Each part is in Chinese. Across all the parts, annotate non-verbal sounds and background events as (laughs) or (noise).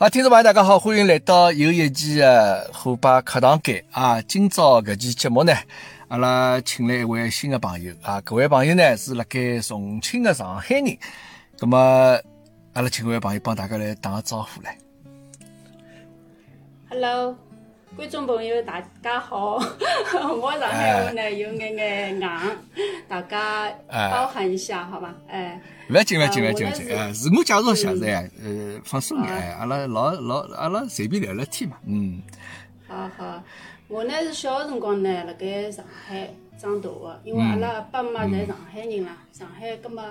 好，听众朋友，大家好，欢迎来到又一期的虎爸课堂间啊！今朝搿期节目呢，阿拉请来一位新的朋友啊，搿位朋友呢是辣盖重庆的上海人，那么阿拉请搿位朋友帮大家来打个招呼来。Hello，观众朋友大家好，我上海话呢有眼眼硬，大家包涵一下，好吧？哎，勿要紧，勿要紧，勿啊要紧，勿要紧。我呢是哎，自我介绍一下噻，呃，放松眼，哎阿拉老老阿拉随便聊聊天嘛，嗯，好好，我呢是小个辰光呢辣盖上海长大个，因为阿拉爸妈侪上海人啦，上海葛末，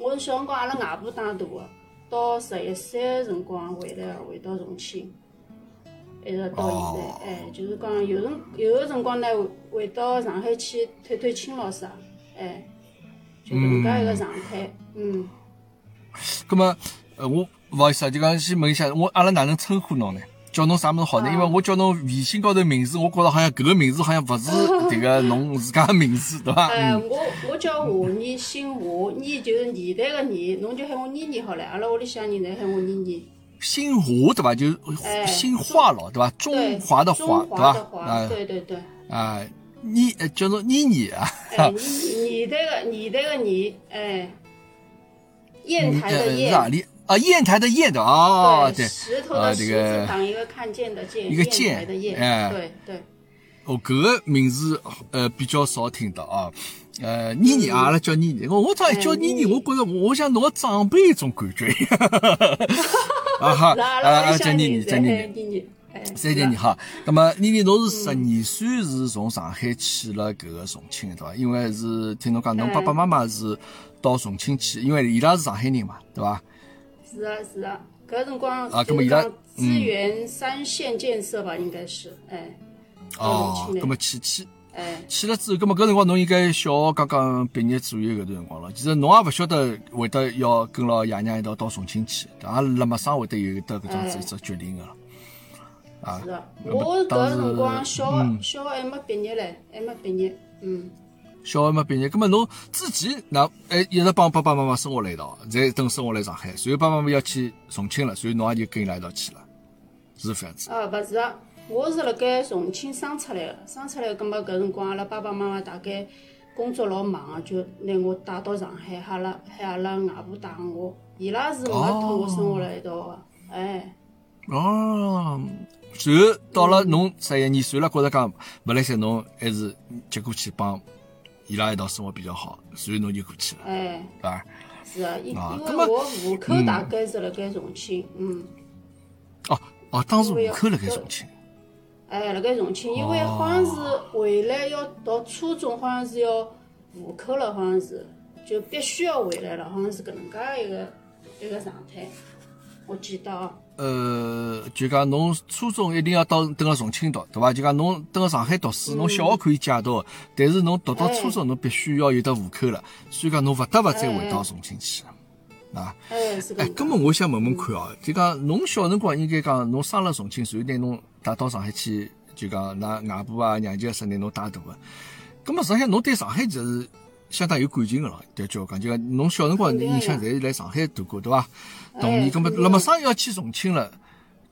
我是小辰光阿拉外婆带大个，到十一岁个辰光回来回到重庆。一直到现在，哎，就是讲有辰有个辰光呢，回到上海去探探亲咯啥，哎，就搿能介一个状态，嗯，葛么，呃，我勿好意思啊，就讲先问一下，我阿拉哪能称呼侬呢？叫侬啥物事好呢？因为我叫侬微信高头名字，我觉着好像搿个名字好像勿是迭 (laughs) 个侬自家个名字，对伐？哎，嗯，我我叫华妮，姓华，(laughs) 妮就是年代个年，侬就喊我妮妮好了，阿拉屋里向人侪喊我妮妮。姓华对吧？就是姓华了，对吧？中，华的华，对伐？华的华，啊对对对，啊，妮呃叫做妮妮啊，哎，年年代个你这个你，哎，砚台的砚，里？啊，砚台的砚的哦，对。石头啊这的石个字旁一个看见的见，一个见台的砚，哎对对。哦，搿个名字呃比较少听到啊。呃，妮妮啊，阿拉叫妮妮。我我早一叫妮妮，我觉着我像侬个长辈 (laughs) (laughs) 一种感觉。啊哈，啊啊叫妮妮，叫妮妮。三姐你好，那么妮妮，侬是十二岁是从上海去了搿个重庆对伐？因为是听侬讲，侬爸爸妈妈是到重庆去，因为伊拉是上海人嘛，对伐？是啊是啊，搿辰光啊搿么伊拉资源三线建设吧，应该是，哎，哦重庆，的葛么去去哎，去了之后，葛么搿辰光侬应该小学刚刚毕业左右搿段辰光了。其实侬也勿晓得会得要跟牢爷娘一道到重庆去，也辣马上会得有得搿种子一只决定个了。啊是，啊，那么我搿辰光小嗯学小学还没毕业嘞，还没毕业，嗯，小学没毕业，葛么侬之前那还一直帮爸爸妈妈生活辣一道，再等生活辣上海，随后爸爸妈妈要去重庆了，所以侬也就跟伊拉一道去了，是搿样子。啊，勿是啊，我是辣盖重庆生出来个，生出来葛末搿辰光阿拉爸爸妈妈大概工作老忙个，就拿我带到上海，喊阿拉喊阿拉外婆带我，伊拉是没同我生活辣一道个，哎。哦，随后到了侬十一年岁了，觉着讲勿来三，侬还是接过去帮伊拉一道生活比较好，所以侬就过去了，哎，对伐？是啊，因因为我户口大概是辣盖重庆，嗯，哦哦，当时户口辣盖重庆。哎，辣盖重庆，因为好像是回来要读初中，好像是要户口了，好像是就必须要回来了，好像是搿能介一个一个状态，我记得啊，呃，就讲侬初中一定要到等辣重庆读，对伐？就讲侬等辣上海读书，侬小学可以借读，但是侬读到初中，侬必须要有得户口了，所以讲侬勿得勿再回到重庆去，啊。哎，是搿哎，根本我想问问看哦，就讲侬小辰光应该讲侬生辣重庆，随后拿侬带到上海去，就讲㑚外婆啊、娘舅啥拿侬带大个。咁么实际上侬对上海就是相当有感情个咯，对叫我讲，就讲侬小辰光印象侪是来上海度过，对伐？童哎年，咁么那么生要去重庆了。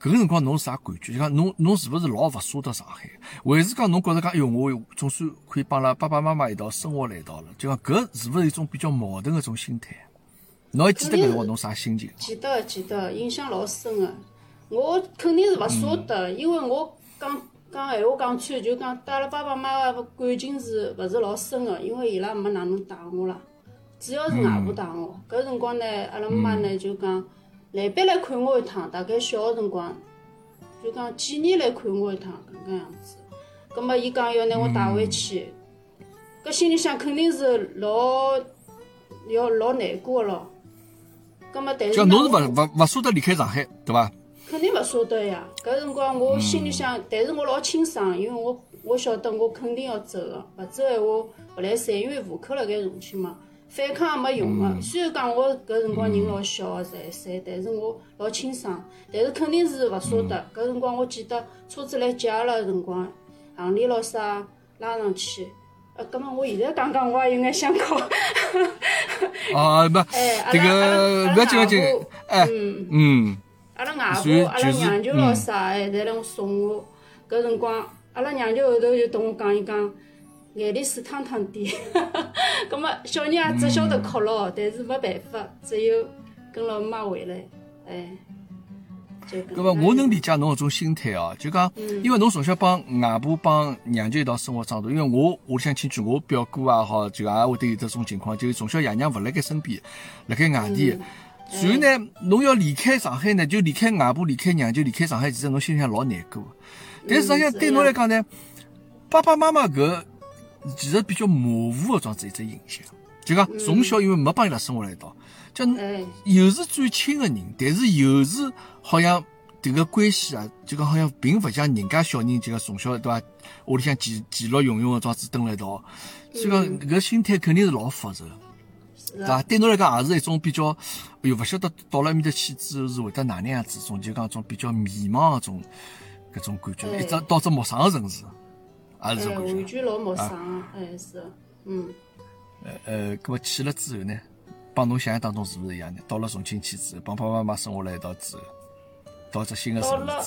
搿个辰光侬是啥感觉？就讲侬侬是勿是老勿舍得上海？还是讲侬觉着讲，哎哟，我总算可以帮拉爸爸妈妈一道生活辣一道了？就讲搿是勿是一种比较矛盾个一种心态？侬还记得搿辰光侬啥心情？记得记得，印象老深个。我肯定是勿舍得，因为我讲讲闲话讲穿，就讲对阿拉爸爸妈妈个感情是勿是老深个，因为伊拉没哪能带我啦，主要是外婆带我。搿辰光呢，阿拉妈呢就讲来必来看我一趟，大概小个辰光，就讲几年来看我一趟搿个样子。葛末伊讲要拿我带回去，搿心里向肯定是老要老难过个咯。葛末但是侬是我勿勿勿舍得离开上海，对伐？肯定勿舍得呀。搿辰光我心里想，但是我老清爽，因为我我晓得我肯定要走个，勿走闲话勿来三，因为户口辣盖重庆嘛，反抗也没用个。虽然讲我搿辰光人老小个十一岁，但是我老清爽，但是肯定是勿舍得。搿辰光我记得车子来接阿拉个辰光，行李咾啥拉上去。呃，葛末我现在讲讲，我也有眼想哭。啊，(laughs) 不，(laughs) 这个阿拉勿要紧勿要紧，哎，嗯，嗯，阿拉外婆、阿拉娘舅咾啥，哎，侪来送我。搿辰光，阿拉娘舅后头就同我讲，伊讲眼泪水汤汤滴。(laughs) 葛末小人也只晓得哭咯，但是没办法，只有跟牢妈回来，哎。搿么我能理解侬搿种心态哦，就讲，因为侬从小帮外婆帮娘舅一道生活长大，因为我屋里向亲戚，我表哥也好，就也会得有这种情况，就从小爷娘勿辣盖身边，辣盖外地。然后呢，侬要离开上海呢，就离开外婆，离开娘舅，离开上海，其实侬心里向老难过。但是实际上对侬来讲呢，爸爸妈妈搿其实比较模糊的状子一只印象，就讲从小因为没帮伊拉生活辣一道，就又是最亲的人，但是又是好像迭个关系啊，就讲好像并勿像人家小人，就讲从小对伐，屋里向其其乐融融的状子蹲辣一道，所以讲搿心态肯定是老复杂。对伐？对侬来讲也是一种比较，哎哟，勿晓得到了埃面搭去之后是会得哪能样子，种就讲种比较迷茫个种搿种感觉。一只到只陌生个城市，也是种感觉。完全老陌生，哎是，嗯。呃呃，搿么去了之后呢，帮侬想象当中是勿是一样呢？到了重庆去之后，帮爸爸妈妈生活辣一道之后，到只新个城市之后。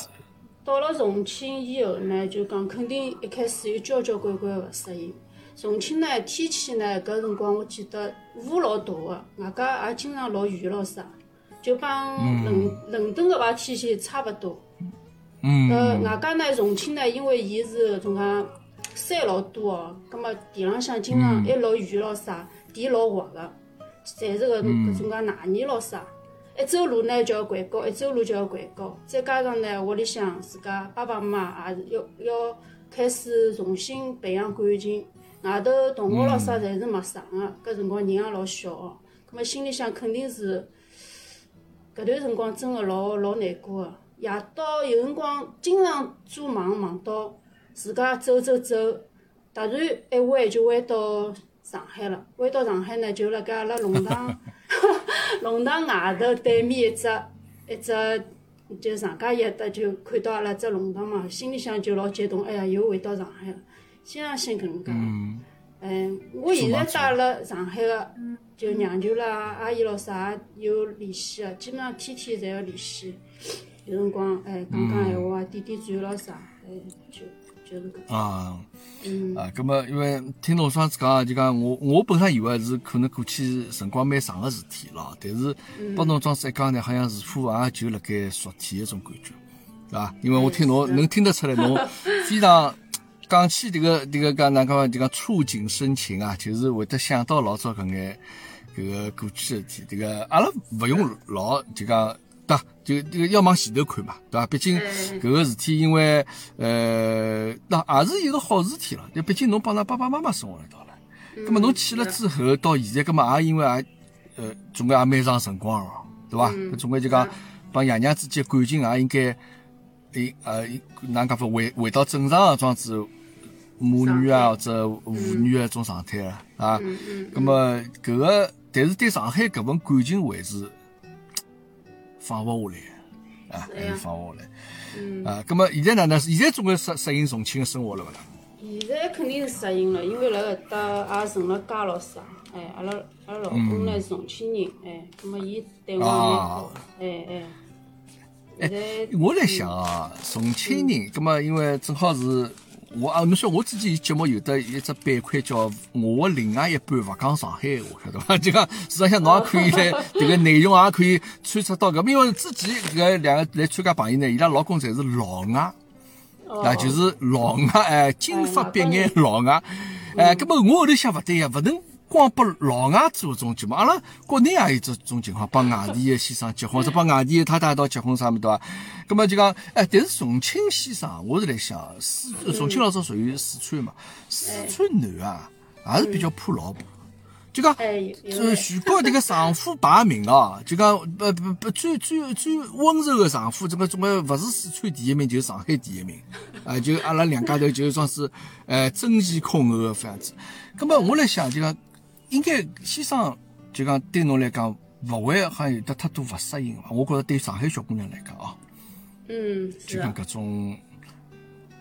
到了重庆以后呢，就讲肯定一开始有交交关关勿适应。重庆呢，天气呢，搿辰光我记得雾老大个，外加也经常落雨咯啥，就帮伦伦敦搿排天气差勿多。嗯。呃，外加呢，重庆呢，因为伊是种介山老多哦，葛末地浪向经常一落雨咯啥，地老滑个，侪是搿搿种介泥泥咯啥，一走路呢就要掼高，一走路就要掼高，再加上呢，屋里向自家爸爸妈妈也是要要开始重新培养感情。外头同学咯啥侪是陌生个，搿辰光人也老小哦，葛末心里向肯定是搿段辰光真个老老难过个。夜到有辰光经常做梦梦到自家走走走，突然一弯就弯到上海了。弯到上海呢，就辣盖阿拉弄堂 (laughs) 弄堂外头对面一只一只就上家一搭就看到阿拉只弄堂嘛，心里向就老激动，哎呀，又回到上海了。经常性搿能介，嗯，我现在带了上海个，就娘舅啦、阿姨咯啥有联系个，基本上天天侪要联系。有辰光，哎，讲讲闲话啊，点点赞咯啥，哎，就就是搿种。啊，嗯，啊，葛么因为听侬上次讲，就讲我我本身以为是可能过去辰光蛮长个事体咯，但是帮侬庄子一讲呢，好像似乎也就辣盖昨天一种感觉，对伐？因为我听侬能听得出来，侬非常。讲起这个这个讲哪个这个触景生情啊，就是会得想到老早搿眼搿个过去事体。这个阿拉勿用老就讲，对伐？就这个要往前头看嘛，对伐？毕竟搿个事体，因为呃，那也是一个好事体了。就毕竟侬帮㑚爸爸妈妈生活一道了，葛么侬去了之后到现在，葛末也因为也呃，总归也蛮长辰光了，对伐？总归就讲帮爷娘之间感情也应该，诶呃，哪讲法回回到正常个状子。母女啊，或者父女啊，种状态啊啊。那么，搿个，但是对上海搿份感情还是放勿下来啊，还是放勿下来。啊，那么现在哪能？现在总归适适应重庆的生活了勿啦？现在肯定是适应了，因为辣搿搭也成了家老啥。哎，阿拉阿拉老公呢是重庆人，哎，那么伊对我哎哎。哎，我来想啊，重庆人，那么因为正好是。我啊，侬说我之前节目有的一只板块叫“我的另外一半勿讲上海话”，晓得伐？(laughs) 就讲实际上侬也可以来这个内容也可以穿插到搿，因为之前搿两个来参加朋友呢，伊拉老公侪是老外，啊，就是老外哎，金发碧眼老外，哎，搿么我后头想勿对呀，勿能。光拨老外做种节目，阿拉国内也有这种情况，帮外地的先生结婚，或者帮外地的太太一道结婚啥么对伐？那么就讲，哎，但是重庆先生，我是来想，四重庆老早属于四川嘛，四川男啊，还是比较怕老婆，就讲，就全国这个丈夫排名哦，就讲不不不最最最温柔的丈夫，这个总归不是四川第一名，就是上海第一名，啊，(laughs) 就阿拉两家头就算是，呃，争先恐后的这样子。那么我来想，就讲。应该先生就讲对侬来讲，勿会好像有得太多勿适应伐？我觉着对上海小姑娘来讲哦，嗯，就讲搿种，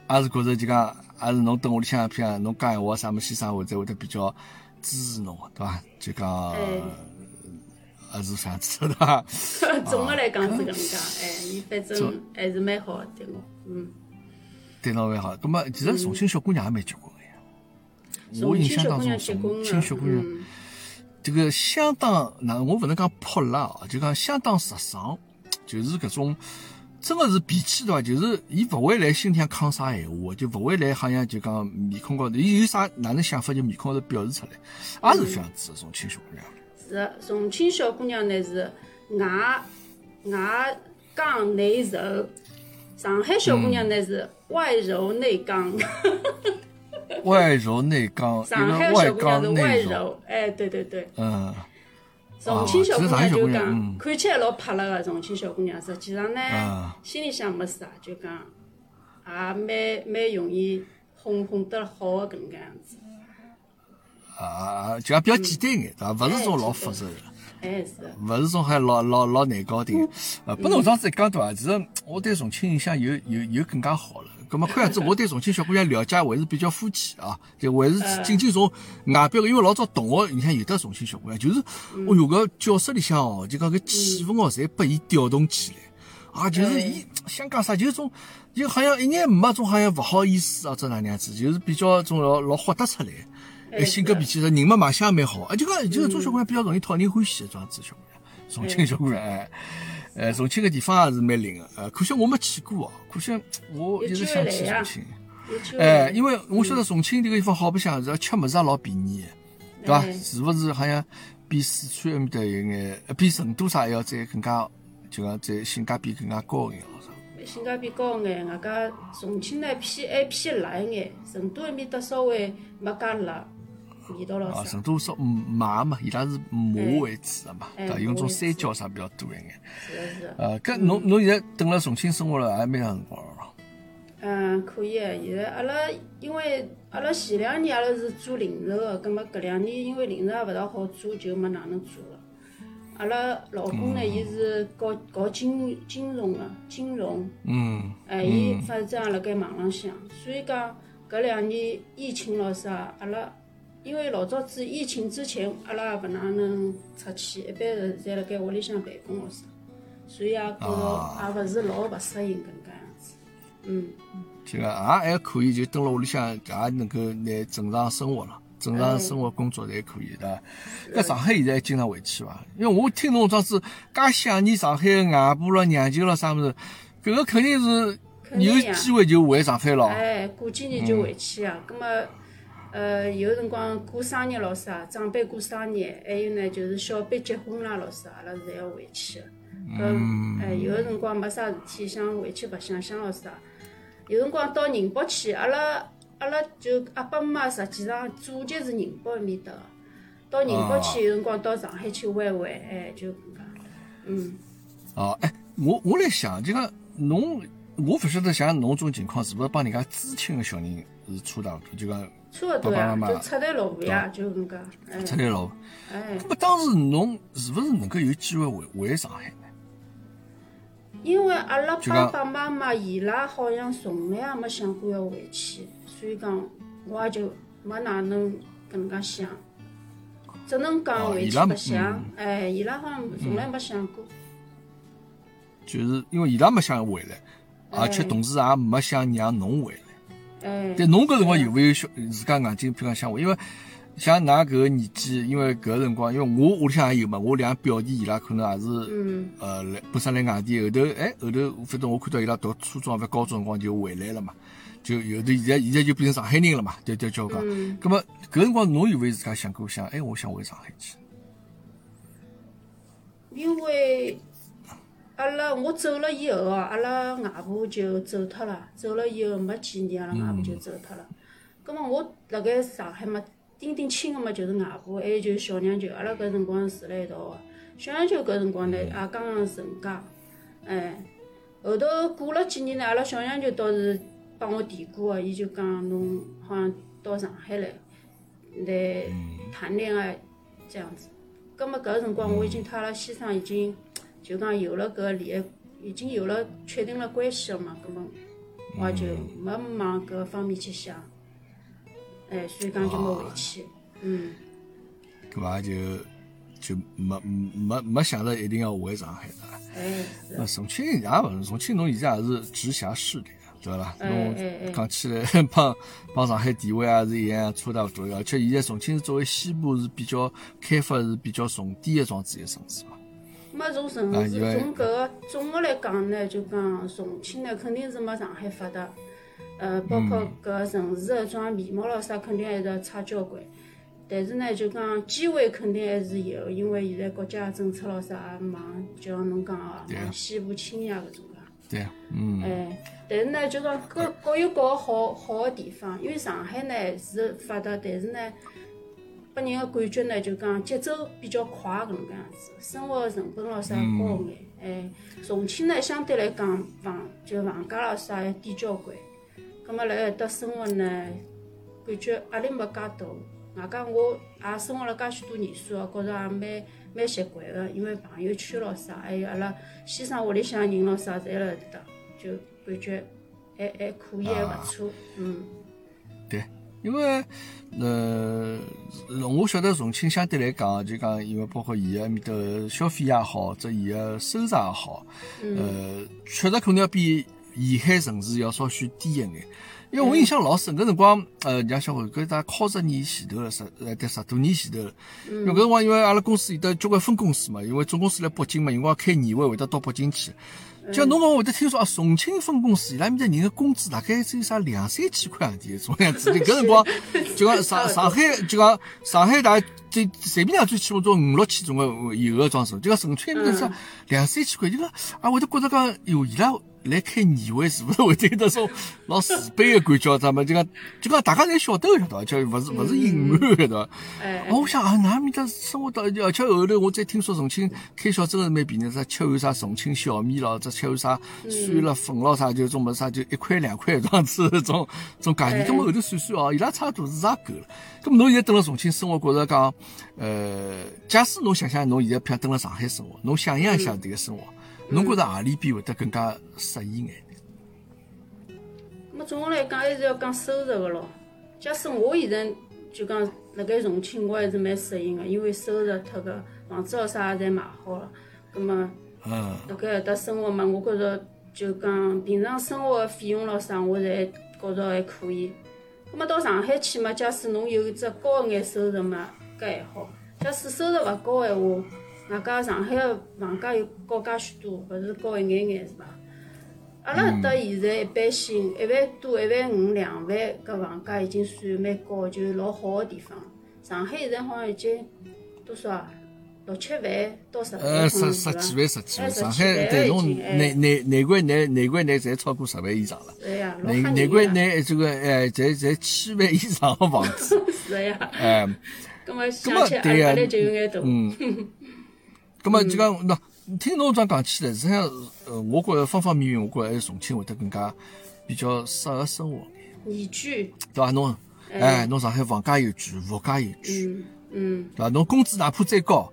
还是觉着就讲，还是侬等屋里向，譬如侬讲闲话啥么，先生会得会得比较支持侬，对伐？就讲，还是啥子对伐？(laughs) 总的来讲是搿能介，哎，伊反正还是蛮好的对我，嗯。对侬蛮好，葛末其实重庆小姑娘也蛮结棍。我印象当中，重庆小姑娘这个相当，那我勿能讲泼辣哦，就讲相当直爽，就是搿种真个是脾气对伐？就是伊勿会来心里向抗啥闲话，就勿会来好像就讲面孔高头，伊有啥哪能想法就面孔高头表示出来，也是这样子。重庆小姑娘是重庆小姑娘呢是外外刚内柔，上海小姑娘呢是外柔内刚。(laughs) 外柔内刚，上海小姑娘是外柔，哎，对对对。嗯。重庆小姑娘就讲，看起来老泼辣个，重庆小姑娘实际上呢，心里向没啥，就讲也蛮蛮容易哄哄得好个搿能介样子。啊，就讲比较简单眼，对伐？勿是种老复杂个。哎是。勿是种还老老老难搞定。呃，拨侬这样子一讲对伐？其实我对重庆印象又又又更加好了。咁么看样子，我对重庆小姑娘了解还是比较肤浅啊，就还是仅仅从外表，因为老早同学，你看有的重庆小姑娘，就是，哦哟个教室里向哦，就讲个气氛哦，侪拨伊调动起来，啊，就是伊想讲啥，就是种，就好像一眼没种好像勿好意思啊，这哪能样子，就是比较种老老豁得出来，性格脾气人嘛卖相蛮好，啊，就讲就是种小姑娘比较容易讨人欢喜的这样子小姑娘，重庆小姑娘哎。呃，重庆个地方也是蛮灵个，呃，可惜我没去过哦，可惜我一直想去重庆。哎，因为我晓得重庆这个地方好白相，是吃物事也老便宜，对伐？是勿是好像比四川埃面搭有眼，比成都啥还要再更加，就讲再性价比更加高一眼，好像。性价比高眼，外加重庆呢偏还偏辣一眼，成都埃面搭稍微没介辣。味道老成都说马嘛，伊拉是麻为主的嘛，对用种山椒啥比较多一眼。是是。呃，搿侬侬现在等辣重庆生活了，还蛮长辰光了。嗯，可以个。现在阿拉因为阿拉前两年阿拉是做零售个，葛末搿两年因为零售也勿大好做，就没哪能做了。阿拉老公呢，伊是搞搞金金融个，金融。嗯。哎，伊反正也辣盖网浪向，所以讲搿两年疫情咯啥，阿拉。因为老早子疫情之前，阿拉也勿哪能出去，一般是在辣盖屋里向办公咯啥，所以也觉着也勿是老勿适应搿能介样子。嗯，就讲也还可以，就蹲辣屋里向也能够拿正常生活了，正常生活工作侪可以，对伐？搿上海现在经常回去伐？因为我听侬这样子介想念上海个外婆了、娘舅了啥物事，搿个肯定是有机会就回上海咯。哎，过几年就回去啊，葛末。呃，有辰光过生日咯啥，长辈过生日，还有呢，就是小辈结婚啦老啥，阿拉是要回去的。嗯。哎，有辰光没啥事体，想回去白相相咯啥。有辰光到宁波去，阿拉阿拉就阿爸妈实际上祖籍是宁波埃面搭。到宁波去，有辰光到上海去玩玩，哎，就搿能介。嗯。哦，哎，我我来想，就讲侬，我勿晓得像侬种情况，是勿是帮人家知青个小人是差大多？就讲。差勿多呀，就出台路呀，就搿能介。出台路。哎。那么当时侬是勿是能够有机会回回上海呢？因为阿拉爸爸妈妈伊拉好像从来也没想过要回去，所以讲我也就没哪能搿能介想，只能讲回去白相。哎，伊拉好像从来没想过。就是因为伊拉没想回来，而且同时也没想让侬回来。哎，但侬搿辰光有勿有小自家硬劲，比方想回？因为像㑚搿个年纪，因为搿个辰光，因为我屋里向也有嘛，我两表弟伊拉可能也是，呃，来本身来外地，后头哎后头，反正我看到伊拉读初中或高中辰光就回来了嘛，就有的现在现在就变成上海人了嘛，对对，叫我讲。咁么搿辰光侬有勿有自家想过想，哎，我想回上海去？因为。阿拉我走了以后哦，阿拉外婆就走脱了。走了以后没几年，阿拉外婆就走脱了。葛末我辣盖上海嘛，顶顶亲个嘛就是外婆，还有就是小娘舅。阿拉搿辰光住辣一道个。小娘舅搿辰光呢也刚刚成家，哎，后头过了几年呢，阿拉小娘舅倒是帮我提过个，伊就讲侬好像到上海来来谈恋爱这样子。葛末搿个辰光我已经脱阿拉先生已经。就讲有了搿恋爱，已经有了确定了关系了嘛，葛末我就没往搿方面去想，哎，所以讲就没回去，嗯。搿嘛就就没没没想着一定要回上海的。哎，是那重庆也勿是，重庆侬现在也是直辖市的，对伐侬讲起来帮帮上海地位也是一样，差大勿多。而且现在重庆是作为西部是比较开发是比较重点的这样子一个城市嘛。没从城市从搿个总的来讲呢，就讲重庆呢肯定是没上海发达，呃，包括搿个城市的种面貌咯啥，肯定还是要差交关。但是呢，就讲机会肯定还是有，因为现在国家政策咯啥也往，就像侬讲啊往西部倾斜搿种个。对，嗯，哎，但是呢，就讲各各有各个好好的地方，因为上海呢是发达，但是呢，拨人个感觉呢就讲节奏比较快搿能介样子，生活成本咯啥高眼。哎，重庆呢相对来讲房就房价咯啥要低交关，葛末辣搿搭生活呢，感觉压力没介大。外加我也生活了介许多年数哦，觉着也蛮蛮习惯个，因为朋友圈咯啥，还有阿拉先生屋里向人咯啥，侪辣搿搭，就感觉还还可以，还勿错，嗯。对，因为呃，我晓得重庆相对来讲，就讲因为包括伊个埃面搭消费也好，或者伊个收入也好，呃，确实可能要比沿海城市要稍许低一眼。因为我印象老深，搿辰光，呃，人家小伙搿大靠十年前头了，十呃得十多年前头了。因为搿辰光，因为阿拉公司有得交关分公司嘛，因为总公司辣北京嘛，有辰光开年会会得到北京去。就侬讲会得听说啊，重庆分公司伊拉面搭人的工资大概只有啥两三千块洋钿，种 (laughs) 样子。搿辰光就讲 (laughs) 上上海就讲上海大概最随便讲最起码做五六千种个有个装修，就讲纯粹面搭啥两三千块，就讲啊我就觉着讲哟伊拉。来开年会是勿是会得有得种老自卑个感觉？咱们就讲就讲大家侪晓得个晓得伐？就勿是勿是隐瞒个对伐？哎，我想啊，哪面搭生活到，而且后头我再听说重庆开销真个是蛮便宜，啥吃碗啥重庆小面咯，再吃碗啥酸辣粉咯啥，就种么啥就一块两块这样子种 (laughs) 种价钿。哎咁么后头算算哦，伊拉差大是也够了。咁侬现在蹲辣重庆生活，觉着讲，呃，假使侬想想侬现在譬如蹲辣上海生活，侬想象一下迭个生活，侬觉着何里边会得更加适宜眼？咁么总的来讲还是要讲收入个咯。假使我现在就讲辣盖重庆，我还是蛮适应个，因为收入脱个房子咯啥也侪买好了。咁么嗯，辣盖搿搭生活嘛，我觉着就讲平常生活个费用咯啥，我侪觉着还可以。咁么到上海去嘛，假使侬有只高一眼收入嘛，搿还好。假使收入勿高闲话，外加上海个房价又高介许多，勿是高一眼眼是伐？阿拉搿搭现在一般性一万多、一万五、两万搿房价已经算蛮高，就是老好个地方。上海现在好像已经多少啊？六七万到十万呃，十十几万、十几万，哎上海对侬已经哎难难难怪难难怪难侪超过十万以上了。对呀，老难吓难怪人呀，难这个哎，侪侪千万以上的房子，(laughs) 是呀。哎，葛么么想起压力就有眼大。嗯，咁么就讲喏，听侬这样讲起来，实际上呃，我觉着方方面面，我觉着还是重庆会得更加比较适合生活，宜居，对伐？侬哎，侬上海房价又贵，物价又贵，嗯嗯，对伐？侬工资哪怕再高，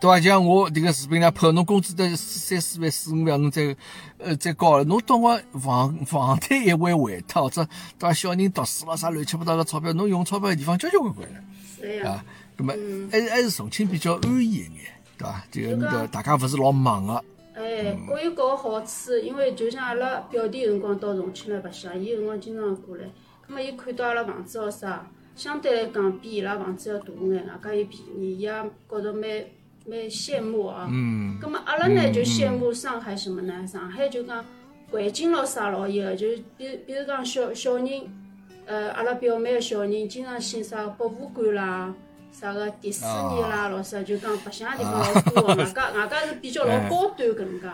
对伐？就像我迭个视频里拍，侬工资得三四万、四五万，侬再呃再高了，侬到我房房贷一还还脱，或者对伐？小人读书了啥乱七八糟个钞票，侬用钞票个地方交交关关了。啊，，咁么还是还是重庆比较安逸一眼，对伐？这个那个大家勿是老忙个，哎，各有各个好处，因为就像阿拉表弟有辰光到重庆来白相，伊有辰光经常过来，葛末伊看到阿拉房子哦啥，相对来讲比伊拉房子要大眼，外加又便宜，伊也觉着蛮蛮羡慕啊。嗯，咁么阿拉呢就羡慕上海什么呢？上海就讲环境咯啥老一个，就是比比如讲小小人，呃，阿拉表妹个小人经常寻啥博物馆啦，啥个迪士尼啦，老啥就讲白相个地方老多个，外加外加是比较老高端搿能介，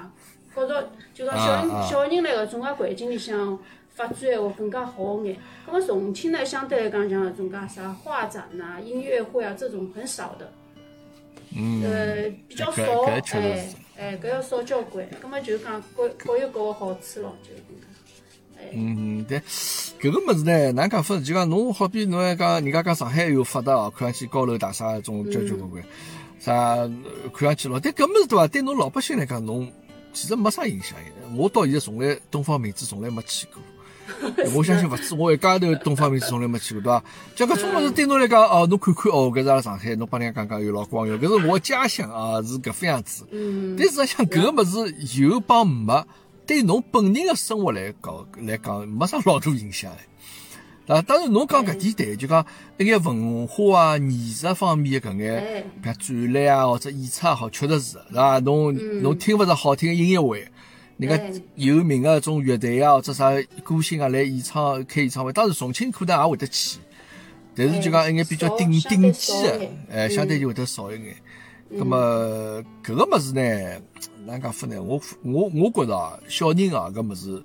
觉着就讲小小人辣搿种介环境里向发展闲话更加好眼。葛末重庆呢，相对来讲像搿种介啥画展呐、音乐会啊这种很少的。嗯，呃，比较少，哎哎，搿要少交关。葛末就讲各各有各个好处咯，就。嗯，对，搿个物事呢，哪讲法？就讲侬好比侬还讲，人家讲上海有发达哦，看上去高楼大厦种交交关关，啥呃看上去咯，但搿物事对伐？对侬老百姓来讲，侬其实没啥影响的。我到现在从来东方明珠从来没去过，(laughs) 我相信勿止我一家头东方明珠从来没去过，对伐？就搿种物事对侬来讲，哦，侬看看哦，搿是阿拉上海，侬帮人家讲讲有老光荣，搿是我家乡啊，是搿副样子。嗯，但实际上搿个物事有帮没，对侬本人的生活来讲来讲，没啥老大影响嘞。啊，当然侬讲搿点对，就讲一眼文化啊、艺术方面的搿眼，哎，比如展览啊或者演出也好，确实是，是伐？侬侬听勿着好听的音乐会，人家哎有名个种乐队啊或者啥歌星啊来演唱开演唱会，当然重庆可能也会得去，但是就讲一眼比较顶顶级个少一眼，哎，相对就会得少一眼。那么搿个物事呢，哪能讲法呢？我我我觉着啊，小人啊搿物事，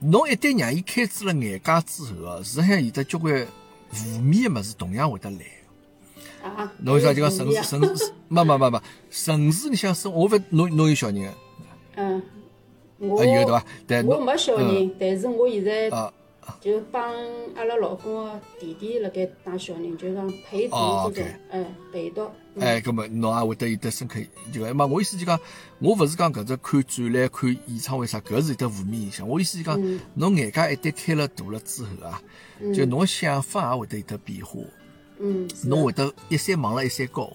侬一旦让伊开支了眼界之后啊，实际上有得交关负面个物事同样会得来。啊，侬想就讲城市有城市，没没没没，城市里向生活，我勿侬侬有小人个，嗯，我啊有对伐？我没小人，但是我现在啊就帮阿拉老公个弟弟辣盖带小人，就讲陪读哦这种哎，陪读。嗯哎，葛么侬也会得有得深刻，就讲，嘛，我意思就讲，我勿是讲搿只看展览、看演唱会啥，搿是有得负面影响。我意思就讲，嗯侬眼界一旦开了大了之后啊，就侬想法也会得有得变化，嗯，侬会得一山望了一山高。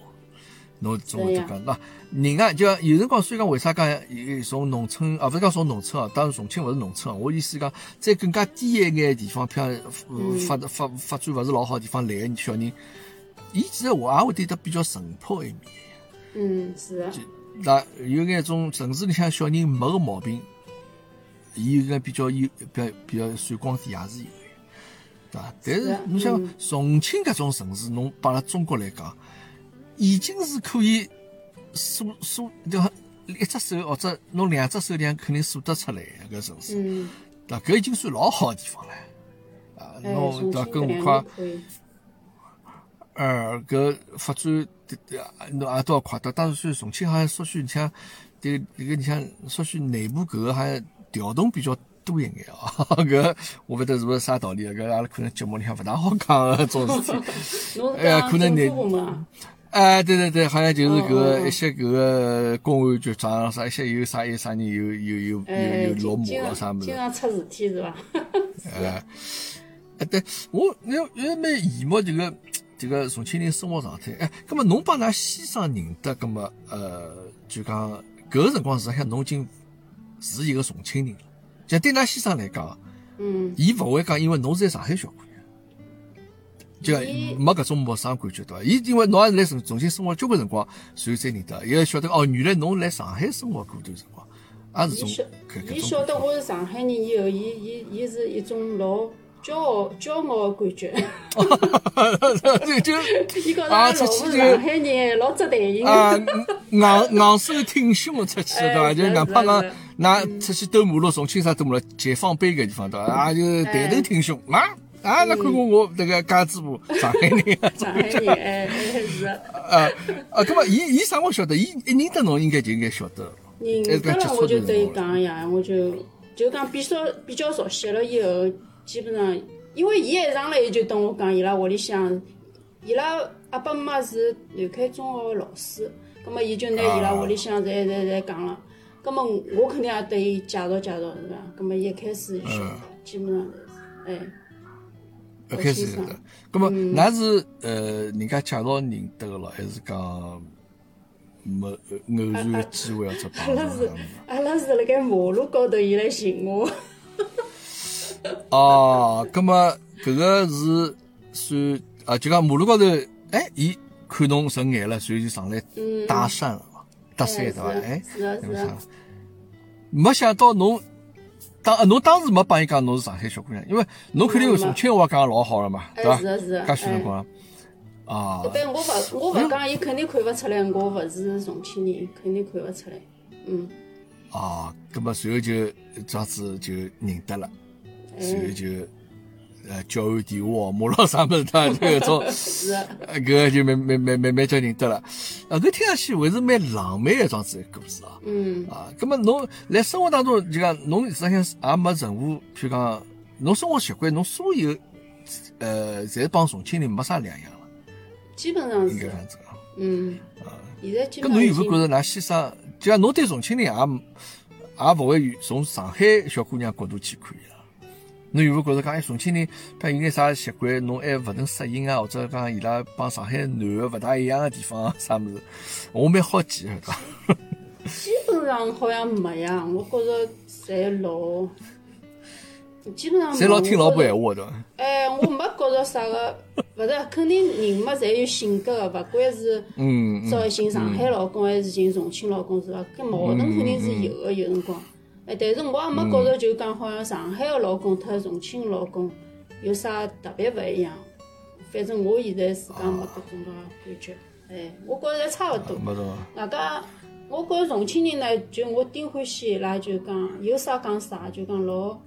侬总会得讲，那人啊就像有辰光，所以讲为啥讲有从农村啊，勿是讲从农村啊，当然重庆勿是农村啊，我意思讲，在更加低一眼地方，譬如发发发展勿是老好地方来个小人，伊其实我也会对得比较淳朴一面。嗯，是的，那有眼种城市里向小人没个毛病，伊有眼比较有比较比较闪光点也是有的，对伐？但是是的侬想嗯重庆搿种城市，侬摆辣中国来讲，已经是可以数数就一只手或者侬两只手里向肯定数得出来的搿城市，嗯，对伐？搿已经算老好的地方了。啊，哎，侬重对更何况呃，搿发展侬也都要快到。当然，算重庆好像稍许你像迭个这个你像稍许内部搿个好像调动比较多一眼哦。(laughs) 搿我勿晓得是勿是啥道理啊？搿阿拉可能节目里向勿大好讲搿种事体。(laughs) 哎呀可能你政府部门啊？哎，对对对，好像就是搿个一些搿个公安局长啥，一些有啥有啥人有有有哎，有有落马了啥物事经。常出事体是伐？哎，哎，对我有有蛮羡慕这个这个重庆人生活状态。哎，葛么侬帮㑚先生认得，那么呃，就讲搿个辰光，实际上侬已经是一个重庆人了。就对㑚先生来讲，嗯，伊勿会讲，因为侬是在上海小姑娘。就伊没搿种陌生感觉对伐？伊因为侬也是来重重庆生活交关辰光，所以才认得。伊也晓得哦，原来侬来上海生活过段辰光，也是种伊。晓得我是上海人以后，伊伊伊是一种老骄傲骄傲的感觉。就就伊觉着啊出去就上海人老值弹性。啊，硬硬手挺胸的出去，对伐？哎就是硬胖硬是是，那出去兜马路，重庆啥兜马路，解放碑搿地方对伐？啊，就是抬头挺胸啊啊！那看看我这个家嘴巴，上海人啊，上海人，(laughs) 哎哎是的，(laughs) 啊啊！搿么伊伊啥我晓得，伊一认得侬应该就应该晓得。认得了我就对伊讲呀，我就就讲比较比较熟悉了以后，基本上因为伊一上来伊就跟我讲，伊拉屋里向，伊拉阿爸妈是南开中学个老师，葛么伊就拿伊拉屋里向侪侪侪讲了，葛么我肯定也对伊介绍介绍是伐？葛末伊一开始就晓得，基本上哎。一开始晓得。搿么，㑚是呃人家介绍认得个咯，还是讲没偶然个机会或者阿碰上拉是？阿拉是辣盖马路高头，伊来寻我。哦，葛么搿个是算啊，就讲马路高头，哎，伊看侬顺眼了，所以就上来搭讪了嘛，搭讪对伐？哎，是的，是的没想到侬当呃侬当时没帮伊讲侬是上海小姑娘，因为侬肯定有重庆话讲得老好了嘛，对伐哎是？的，是的。介许辰光啊，但我勿，我勿讲，伊肯定看勿出来，我勿是重庆人，肯定看勿出来。嗯，啊，葛么随后就这样子就认得了，随后就呃交换电话号码咯啥物事，对伐？就搿种。是，呃，搿 (laughs) 个就慢慢慢慢慢就认得了。啊，搿听上去还是蛮浪漫的一桩子的故事啊。嗯，啊，葛末侬辣生活当中，就讲侬实际上也没任何，譬如讲侬生活习惯，侬所有呃，侪帮重庆人没啥两样了，基本上是应该这，样子讲。嗯，现在基搿侬有本上已经没有觉着㑚先生，就讲侬对重庆人也也勿会从上海小姑娘角度去看伊拉？侬有没有觉着讲，哎，重庆人他有眼啥习惯，侬还勿能适应啊？或者讲伊拉帮上海男个勿大一样个地方，啥物事？我蛮好奇个，对？基本上好像没呀，我觉着侪老，基本上侪老听老婆婆闲话的。哎，我没觉着啥个，(laughs) 勿是，肯定人嘛侪有性格个，勿管是嗯，找寻上海老公还是寻重庆老公是伐？搿矛盾肯定是有个，有辰光。哎，但是我也没觉着就讲好像上海个老公特重庆老公有啥特别勿一样。反正我现在自家没搿种个感觉。哎，我觉着侪差勿多。没错。外加我觉着重庆人呢，就我顶欢喜伊拉就讲有啥讲啥，就讲老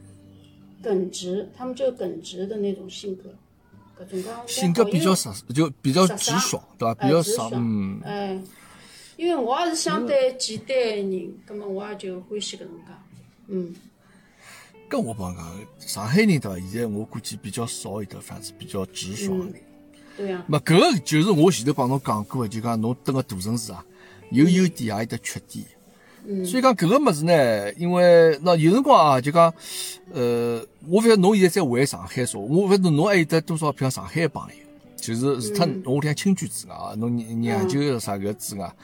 耿直，他们就耿直的那种性格，搿种讲性格比较实，直，就比较直爽，对伐？比哎较爽，直爽嗯。哎，因为我也是相对简单个人，葛末我也就欢喜搿种介，嗯，跟我帮讲，上海人对伐？现在我估计比较少有得反正比较直爽个人。对呀，嘛，搿个就是我前头帮侬讲过的，就讲侬蹲个大城市啊，有优点也有得缺点。嗯所以讲搿个物事呢，因为那有辰光啊，就讲，呃，我勿晓得侬现在在回上海说，我勿晓得侬还有得多少譬如上海个朋友，就是除脱我屋里向亲眷之外啊，侬娘娘舅啥个之外，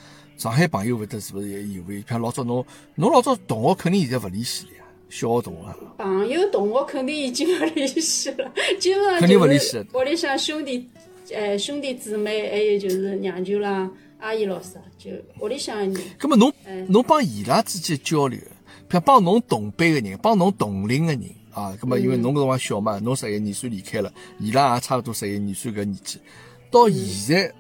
上海朋友会得是勿是也有会？譬如老早侬侬老早同学肯定现在勿联系了呀，小学同学。啊。朋友同学肯定已经勿联系了，基本上肯定勿就是联系了。屋里向兄弟，哎，兄弟姊妹，还有就是娘舅啦、阿姨老师啊，就屋里向人。咁么侬嗯侬帮伊拉之间交流，譬如帮侬同辈个人，帮侬同龄个人啊，咁么因为侬搿辰光小嘛，侬十一二岁离开了，伊拉也差勿多十一二岁搿年纪，到现在，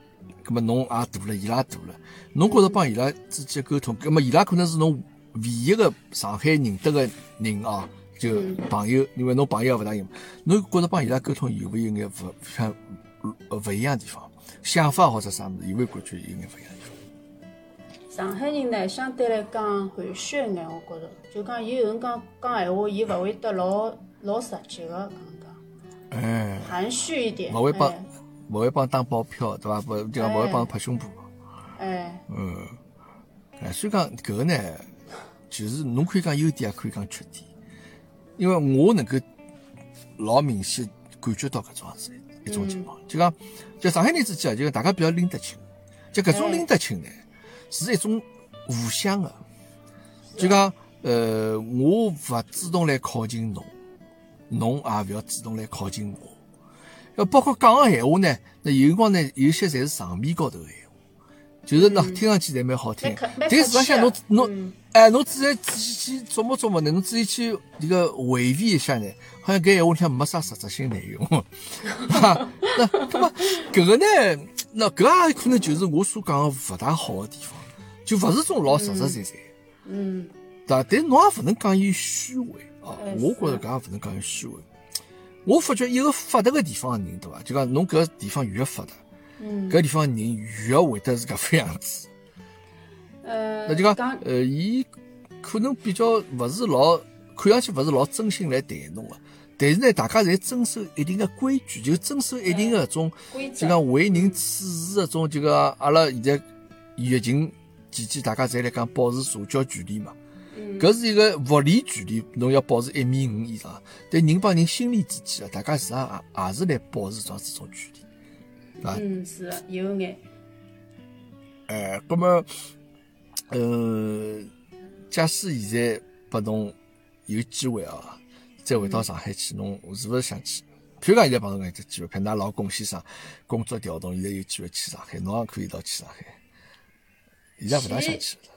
咁么侬也大了，伊拉也大了，侬觉着帮伊拉之间沟通，咁么伊拉可能是侬唯一个上海认得个人啊，就朋友，因为侬朋友也勿大有，侬觉着帮伊拉沟通有勿有眼勿像呃勿一样的地方？想法或者啥物事，有没有感觉有眼勿一样的地方？上海人呢，相对来讲含蓄一眼，我觉着，就讲伊有辰光讲闲话，伊勿会得老老直接个讲讲，哎。含蓄一点。勿会帮哎，勿会帮打保票，对伐？勿就讲勿会帮拍胸脯，哎，嗯，哎，所以讲搿个呢，就是侬可以讲优点，也可以讲缺点，因为我能够老明显感觉到搿种样子一种情况，就讲就上海人之间啊，就讲大家比较拎得清，就搿种哎。拎得清呢，是一种互相的，就讲呃，我勿主动来靠近侬，侬也勿要主动来靠近我。要包括讲个闲话呢，那有辰光呢，有些侪是场面高头个闲话，就是喏，听上去侪蛮好听但实际上侬侬嗯哎，侬仔细仔细去琢磨琢磨呢，侬仔细去这个回味一下呢，好像搿闲话里向没啥实质性内容，哈，(laughs) 那那么搿个呢，那搿也可能就是我所讲个勿大好个地方，就勿是种老实实在在。嗯，对伐？但侬也勿能讲伊虚伪啊哎！我觉着搿也勿能讲伊虚伪。我发觉一个发达个地方个人，对伐？就讲侬搿个地方越发达，嗯，搿地方人越会得是搿副样子。呃，那就讲讲，呃，伊可能比较勿是老，看上去勿是老真心来待侬个，但是呢，大家侪遵守一定个规矩，就遵守一定个种，就讲为人处事个种，就讲阿拉现在疫情期间，大家侪来讲保持社交距离嘛。搿是一个物理距离，侬要保持一米五以上。但人帮人心理之间啊，大家实际上也也是来保持这这种距离。嗯，是的有眼，哎，葛么，呃，假使现在拨侬有机会啊，再回到上海去，侬是勿是想去？譬如讲现在帮侬讲一只机会，譬如㑚老公先生工作调动，现在有机会去上海，侬也可以一道去上海。现在勿大想去了。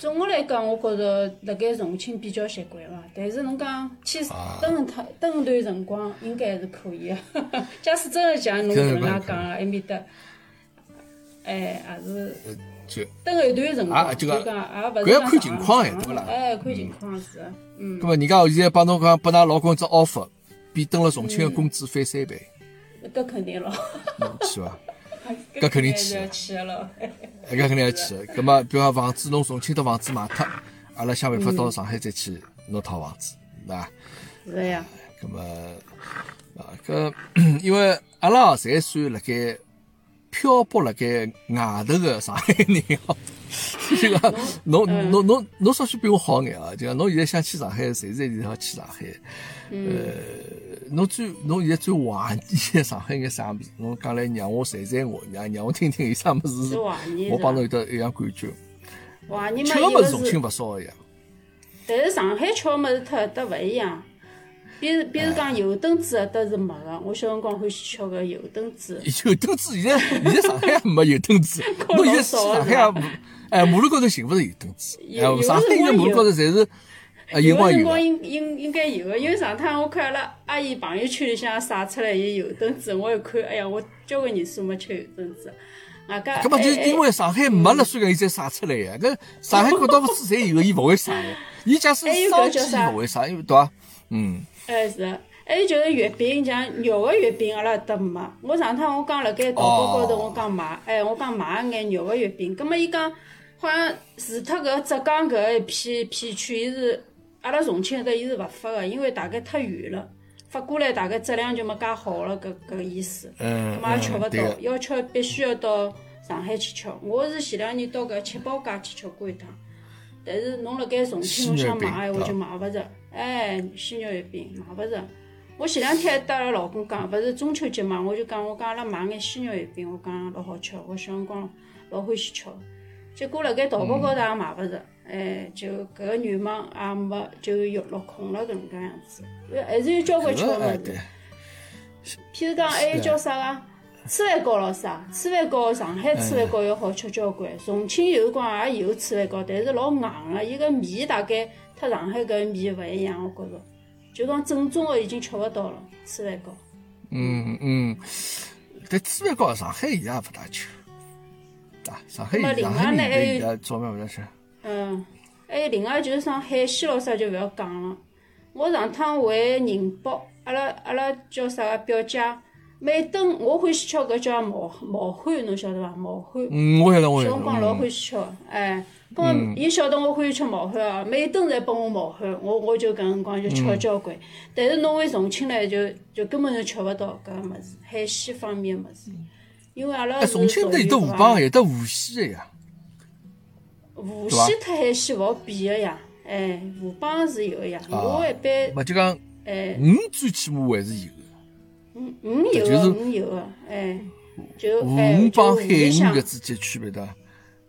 总的来讲，我觉着辣盖重庆比较习惯伐，但是侬讲去蹲一趟蹲一段辰光，应该还是可以个。(laughs) 假使真个像侬搿能介讲个，埃面搭，哎，也是。就蹲一段辰光，啊就讲也勿是搿要看情况哎长对勿啦？哎，看情况是。的，嗯。葛，么人家现在帮侬讲，拨㑚老公一只 offer，比蹲了重庆个工资翻三倍，搿肯定咯，侬去伐？搿肯定去。(laughs) 搿肯定要去的。葛么，比方房子，侬重庆的房子卖脱，阿拉想办法到上海再去弄套房子，对伐？是的呀，葛么啊，搿因为阿拉哦侪算辣盖漂泊辣盖外头的上海人哦，(laughs) 这个侬侬侬侬稍许比我好眼啊！就讲侬现在想去上海，随时一定要去上海。呃，侬最侬现在最怀念上海眼啥物事？侬讲来让我谈谈我，让让我听听有啥物事，我帮侬有得一样感觉。怀念嘛，吃个物事重庆勿少个呀。但是上海吃个物事特得勿一样。比如比如讲油墩子倒是没个，我小辰光欢喜吃个油墩子。(laughs) 油墩子现在现在上海也没油墩子，(laughs) 侬现在去上海啊？哎，马路高头寻勿着油墩子。哎，上海个马路高头侪是。有个辰光应应应该有个，因为上趟我看阿拉阿姨朋友圈里向晒出来有油墩子，我一看，哎呀，我交关年数没吃油墩子。啊，搿。搿么就因为上海没了，所以讲伊才晒出来呀。搿上海各大物事侪有，伊勿会晒。伊假使烧鸡勿会晒，因为对伐？嗯。哎是，还有就是月饼，像肉个月饼阿拉搭没。我上趟我讲辣盖淘宝高头，我讲买，哎，我讲买一眼肉个月饼。葛么伊讲，好像除脱搿浙江搿一片片区，伊是阿拉重庆搿搭伊是勿发个，因为大概太远了，发过来大概质量就没介好了，搿搿个意思。嗯嗯。也吃勿到，要吃必须要到上海去吃。我是前两年到搿七宝街去吃过一趟，但是侬辣盖重庆，侬想买闲话就买勿着。哎，鲜肉月饼买勿着。我前两天搭阿拉老公讲，勿是中秋节嘛，我就讲，我讲阿拉买眼鲜肉月饼，我讲老好吃，我小辰光老欢喜吃。结果辣盖淘宝高头也买勿着，哎，就搿个愿望也没就落落空了搿能介样子。还是有交关吃个物事，譬如讲还有叫啥个粢饭糕咾啥，粢饭糕上海粢饭糕要好吃交关，重庆有辰光也有粢饭糕，但是老硬个，伊个面大概。和上海搿面勿一样，我觉着，就讲正宗的已经吃勿到了，粢饭糕。嗯嗯，但粢饭糕上海现在也勿大吃，啊，上海上海面也早晚勿大吃。嗯，还有另外就是上海鲜咯啥就勿要讲了。我上趟回宁波，阿拉阿拉叫啥个表姐。每顿我欢喜吃搿叫毛毛蚶，侬晓得伐？毛蚶。嗯，我晓得，我晓得。小辰光老欢喜吃，哎，搿伊晓得我欢喜吃毛蚶啊，每顿侪拨我毛蚶，我我就搿辰光就吃了交关。但是侬回重庆来就就根本就吃勿到搿个物事，海鲜方面物事，因为阿拉是重庆得有得河浜，有得无锡的呀。无锡特海鲜勿好比个呀，哎，河浜是有个呀，我一般。勿就讲，哎，鱼最起码还是有。嗯鱼有个，鱼有个，哎，就湖鱼帮海鱼搿之间区别的，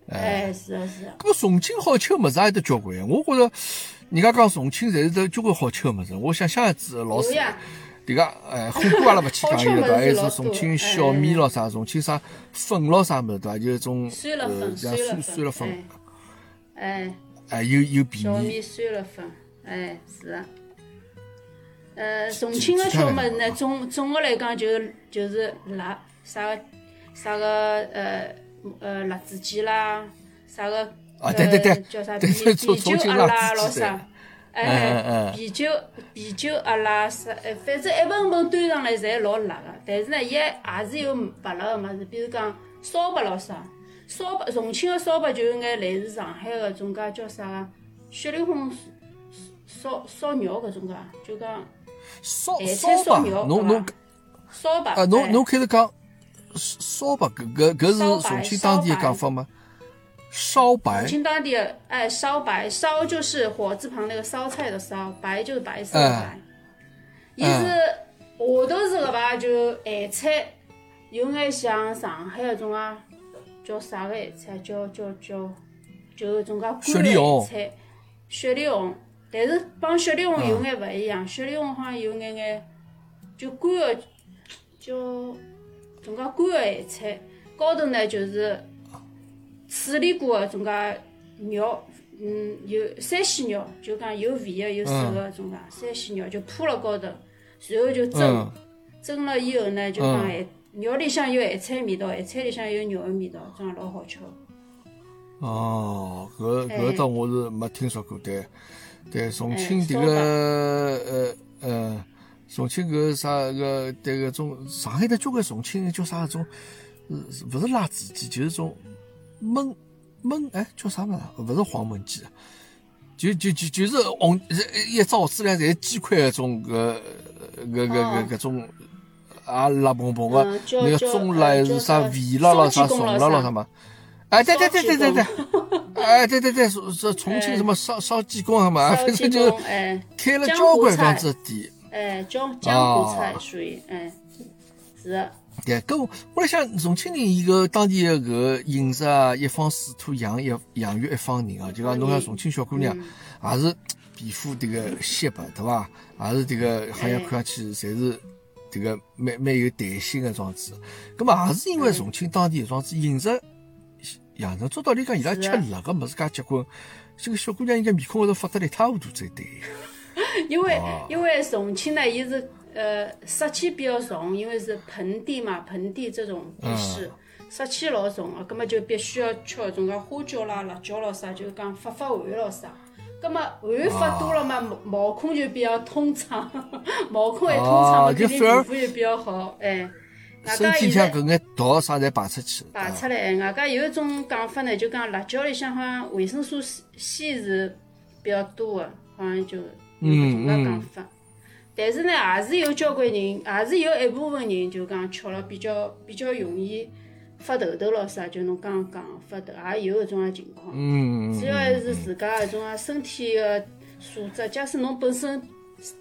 哎，是啊是啊。搿重庆好吃个物事也得交关，我觉着，人家讲重庆侪是得交关好吃个物事，我想想也子老是。迭个哎，火锅阿拉勿去讲伊了，对伐？还是重庆小面咯啥，重庆啥粉咯啥物事，对伐？就种呃，像酸酸辣粉，哎，哎，又又便宜。小面酸辣粉，哎，是啊。呃，重庆个小么事呢，总总个来讲就就是辣啥个啥个呃呃辣子鸡啦，啥个对对对叫啥啤啤酒鸭啦老啥，哎，啤酒啤酒阿拉啥，反正一盆盆端上来侪老辣个，但是呢，伊还是有勿辣个物事，比如讲烧白咯啥，烧白重庆个烧白就有眼类似上海个种介叫啥个血里红烧烧肉搿种介，就讲。烧烧白，侬侬烧白啊，侬侬开始讲烧白，搿搿搿是重庆当地个讲法吗？烧白。重庆当地哎，烧白烧就是火字旁那个烧菜的烧，白就是白色的白。伊是下头是个吧，就咸菜，有眼像上海那种啊，叫啥个咸菜？叫叫叫，就种介干咸菜，雪里红。但是帮雪里红有眼勿一样，雪里红好像有眼眼就干个，叫种介干个咸菜，高头呢就是处理过个种介肉，嗯，有山西肉，就讲有肥个有瘦个种介山西肉，就铺辣高头，然后就蒸，蒸了以后呢，就讲咸肉里向有咸菜味道，咸菜里向有肉个味道，这样老好吃。哦，搿搿倒我是没听说过，对。对，重庆迭个呃呃，重庆搿啥个迭个种上海的交关重庆叫啥种，勿是辣子鸡，就是种焖焖哎叫啥物事？勿是黄焖鸡，就就就就是红一只盒子里侪是鸡块搿种搿搿搿搿搿种啊辣蓬蓬个，那个中辣是啥味辣咯啥松辣咯啥嘛？哎，对对对对对对，哎，对对对，说说重庆什么烧烧鸡公嘛，反正就哎，开了交关房子店，哎，江江湖菜属于哎，是。对，搿我我来想，重庆人伊个当地个搿饮食啊，一方水土养一养育一方人啊，就讲侬像重庆小姑娘，也是皮肤迭个细白，对伐？也是迭个好像看上去侪是迭个蛮蛮有弹性个状子。葛末也是因为重庆当地状子饮食养成，照道理讲伊拉吃辣个物事介结棍，这个小姑娘应该面孔高头发得来一塌糊涂才对。(laughs) 因为因为重庆呢，伊是。呃，湿气比较重，因为是盆地嘛，盆地这种地势，湿气老重啊，葛么就必须要吃搿种介花椒啦、辣椒咯啥，就是讲发发汗咯啥。葛么汗发多了嘛，毛孔就比较通畅，(laughs) 毛孔一通畅嘛，肯定皮肤就比较好。哎，身体像搿眼毒啥侪排出去。排出来，外加有一种讲法呢，就讲辣椒里向好像维生素 C 是比较多的，好像就有搿种介讲法。但是呢，也是有交关人，也是有一部分人就讲吃了比较比较容易发痘痘咯啥，就侬刚刚讲发痘，也有搿种啊情况。嗯主要还是自家搿种啊身体个素质。假使侬本身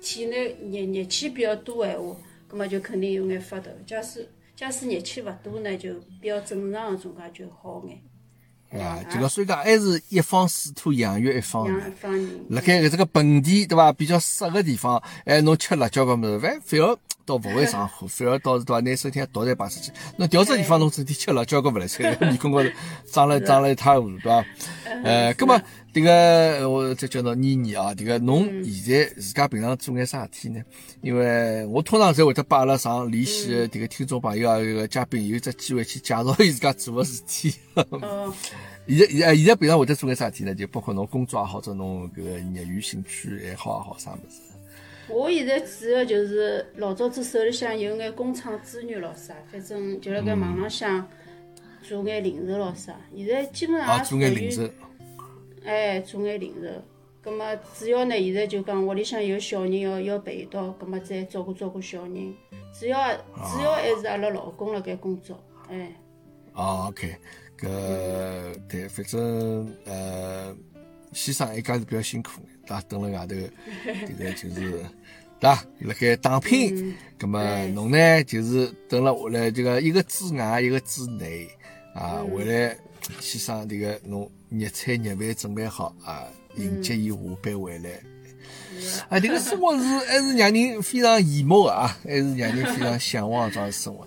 体内热热气比较多闲话，葛末就肯定有眼发痘。假使假使热气勿多呢，就比较正常个种介就好眼。啊，就讲所以讲还是一方水土养育一方人。辣盖搿这个盆地对伐？比较湿个地方，哎，侬吃辣椒搿物事，反反而倒勿会上火，反而倒是对伐？拿身体毒侪排出去。侬调只地方，侬整天吃辣椒搿勿来塞，(laughs) 面孔高头长了长了一塌糊涂，对伐？呃，葛末迭个我再叫侬妮妮啊，迭个侬现在自家平常做眼啥事体呢？因为我通常侪会得把阿拉上联系的迭个听众朋友啊，这个嘉宾有只机会去介绍伊自家做个事体。(laughs) (laughs) 现在现现在平常会得做眼啥事体呢？就包括侬工作也好，者侬搿个业余兴趣爱好也好，啥物事？我现在主要就是老早子手里向有眼工厂资源咯啥，反正就辣盖网浪向做眼零售咯啥。现在基本上做眼零售。哎，做眼零售，葛末主要呢，现在就讲屋里向有小人要要陪到，葛末再照顾照顾小人。主要主要还是阿拉老公辣盖工作，哎。哦，OK，搿对，反正呃，先生一家是比较辛苦，对伐？蹲辣外头，迭个就是，对伐？辣盖打拼，葛末侬呢，就是蹲辣下来，这个一个之外，一个之内，啊，回来，先生迭个侬。热菜热饭准备好啊，迎接伊下班回来。啊，这个生活是还是让人非常羡慕的啊，还是让人非常 (laughs) 向往这样生活，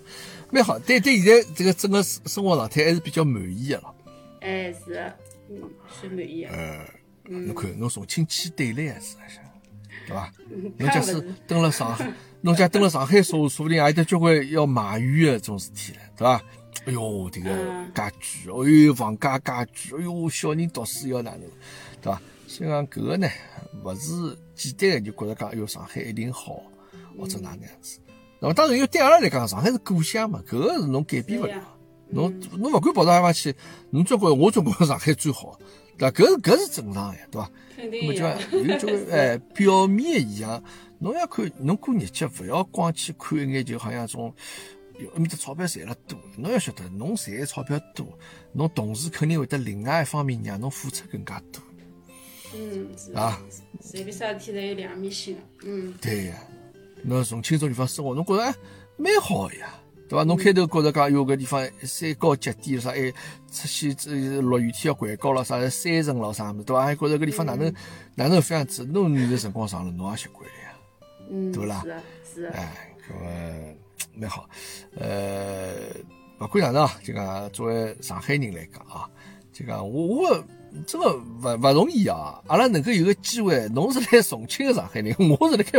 蛮好。对对，现在这个整个生活状态还是比较满意的了。哎，是，嗯，是满意。呃，侬看，侬重庆去对来是还是？对吧？侬假使登了上海，(laughs) 侬假登了上海，说说不定还有得交关要埋怨的种事体了，对吧？哎哟，这个家具，哎哟，房价家具，哎哟，小人读书要哪能，对伐？所以讲搿个呢，勿是简单个就觉着讲，哎哟，上海一定好，或者哪能样子。那么当然，又对阿拉来讲，上海是故乡嘛，搿个是侬改变勿了。侬侬勿管跑到哪方去，侬总归我总归 (laughs) 上海最好，对伐？搿是搿是正常的，对吧？肯定有。有交关哎，表面现象，侬要看侬过日脚，勿要光去看一眼，就好像种。哟，埃面搭钞票赚了多，侬要晓得，侬赚钞票多，侬同时肯定会得另外一方面让侬付出更加多。嗯，是啊，随便啥事体侪有两面性的。嗯，对呀，侬重庆这地方生活，侬觉着蛮好呀，对伐？侬开头觉着讲有个地方山高脚低了啥，哎，出去这落雨天要拐高了啥，山城了啥么，对伐？还觉着搿地方哪能哪能这样子？侬有的辰光长了，侬也习惯了呀，嗯，对啦？是啊，是啊。哎，搿么。蛮好，呃，勿管哪能，就讲作为上海人来讲啊，就讲我我真个勿勿容易啊！阿拉能够有个机会，侬是来重庆的上海人，(laughs) 我是来开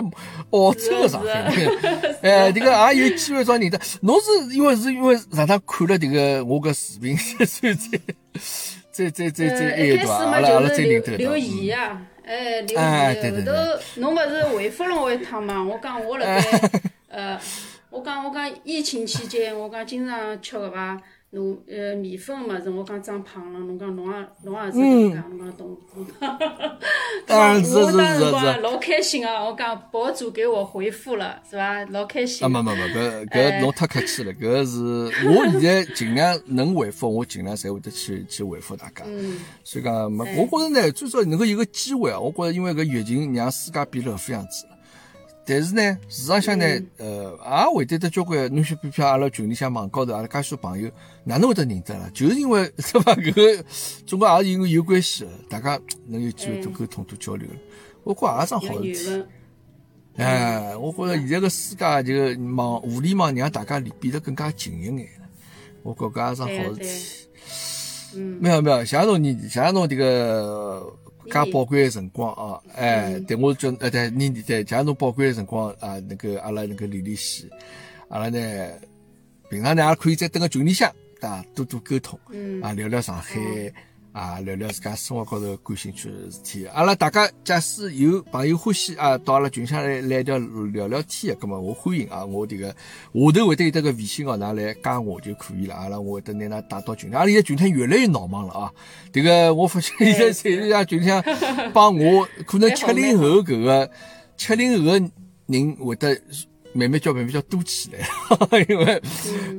澳洲的上海人，(laughs) 哎，这个也有机会找认得。侬是因为是因为上趟看了这个我个视频，所以才再再再再哎对伐？阿拉阿拉再认得留言啊，哎，留言，后头侬勿是回复了我一趟嘛？我讲我辣盖 (laughs) 呃。我讲我讲疫情期间，我讲经常吃搿个侬呃米粉个物事，我讲长胖了，侬讲侬也侬也是搿能介，侬讲懂懂。(laughs) (laughs) 当然是是是是老开心啊！我讲博主给我回复了，是伐？老开心啊，。没没没，搿哎搿侬太客气了，搿是我现在尽量能回复，我尽量侪会得去去回复大家。嗯，所以讲，没，我觉着呢，最少能够有个机会啊。我觉着因为搿疫情让世界变了副样子了。但是呢，市场上呢，呃，也会得得交关，侬像比如阿拉群里向网高头，阿拉介许多朋友，哪能会得认得啦？就是因为对伐？搿个总归也是因为有关系的，大家能有机会多沟通、多交流了。我觉着也桩好事体。哎，我觉着现在个世界就网互联网让大家离变得更加近一眼了。我觉搿也桩好事体。嗯，没有没有，像侬年纪，像侬迭个介宝贵的辰光啊，哎，对我叫呃对你对，借侬宝贵的辰光啊，那个阿拉那个联联系，阿拉呢平常呢也可以在等个群里向啊多多沟通，嗯啊聊聊上海。啊，聊聊自家生活高头感兴趣的事体。阿拉大家假使有朋友欢喜啊，到阿拉群里向来来聊聊聊天的，葛么我欢迎啊，我迭个下头会得有得个微信哦，拿来加我就可以了。阿拉我会得拿㑚带到群里。阿拉现在群里越来越闹忙了啊！迭个我发现现在侪是像群里帮我，可能七零后搿个七零后个人会得慢慢叫慢慢叫多起来，(laughs) 因为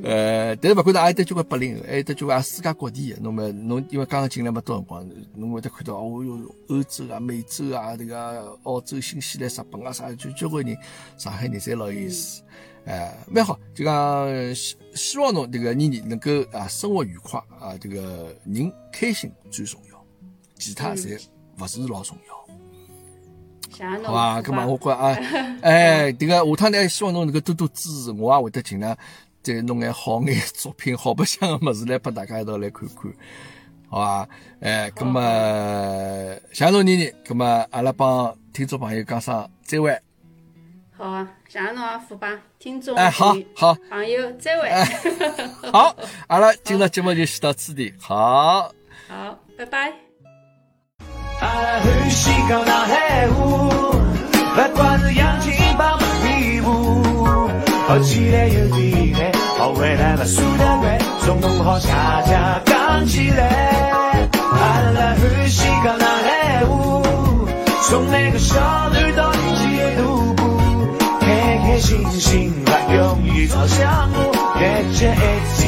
呃，但是勿管得，也有得交关八零后，还有得交关世界各地的。侬么侬因为刚刚进来没多辰光，侬会得看到哦哟，欧洲啊、美洲啊、迭个澳洲、新西兰、日本啊啥，就交关人，上海人侪老有意思。哎，蛮好，就讲希希望侬迭个年年能够啊生活愉快啊，这个人开心最重要，其他侪勿是老重要。好吧，是咁么我觉着啊，哎，(laughs) 迭个下趟呢，希望侬能够多多支持，我也会得尽量再弄眼好眼作品、好白相个物事来拨大家一道来看看，好吧？哎，咁么谢谢侬妮妮，咁么阿拉帮听众朋友讲声再会，好啊，谢谢侬啊，虎爸，听众哎，好好朋友再会，(laughs) 好，阿拉今朝节目就先到此地，好。好，拜拜。阿拉欢喜讲上海话，不管是洋气帮屁股，好起来有体力，好回来不输得快，从弄好恰恰讲起来。阿拉欢喜讲上海话，从每个小孩到年纪的大步，开开心心，不容易朝向我，一节一起。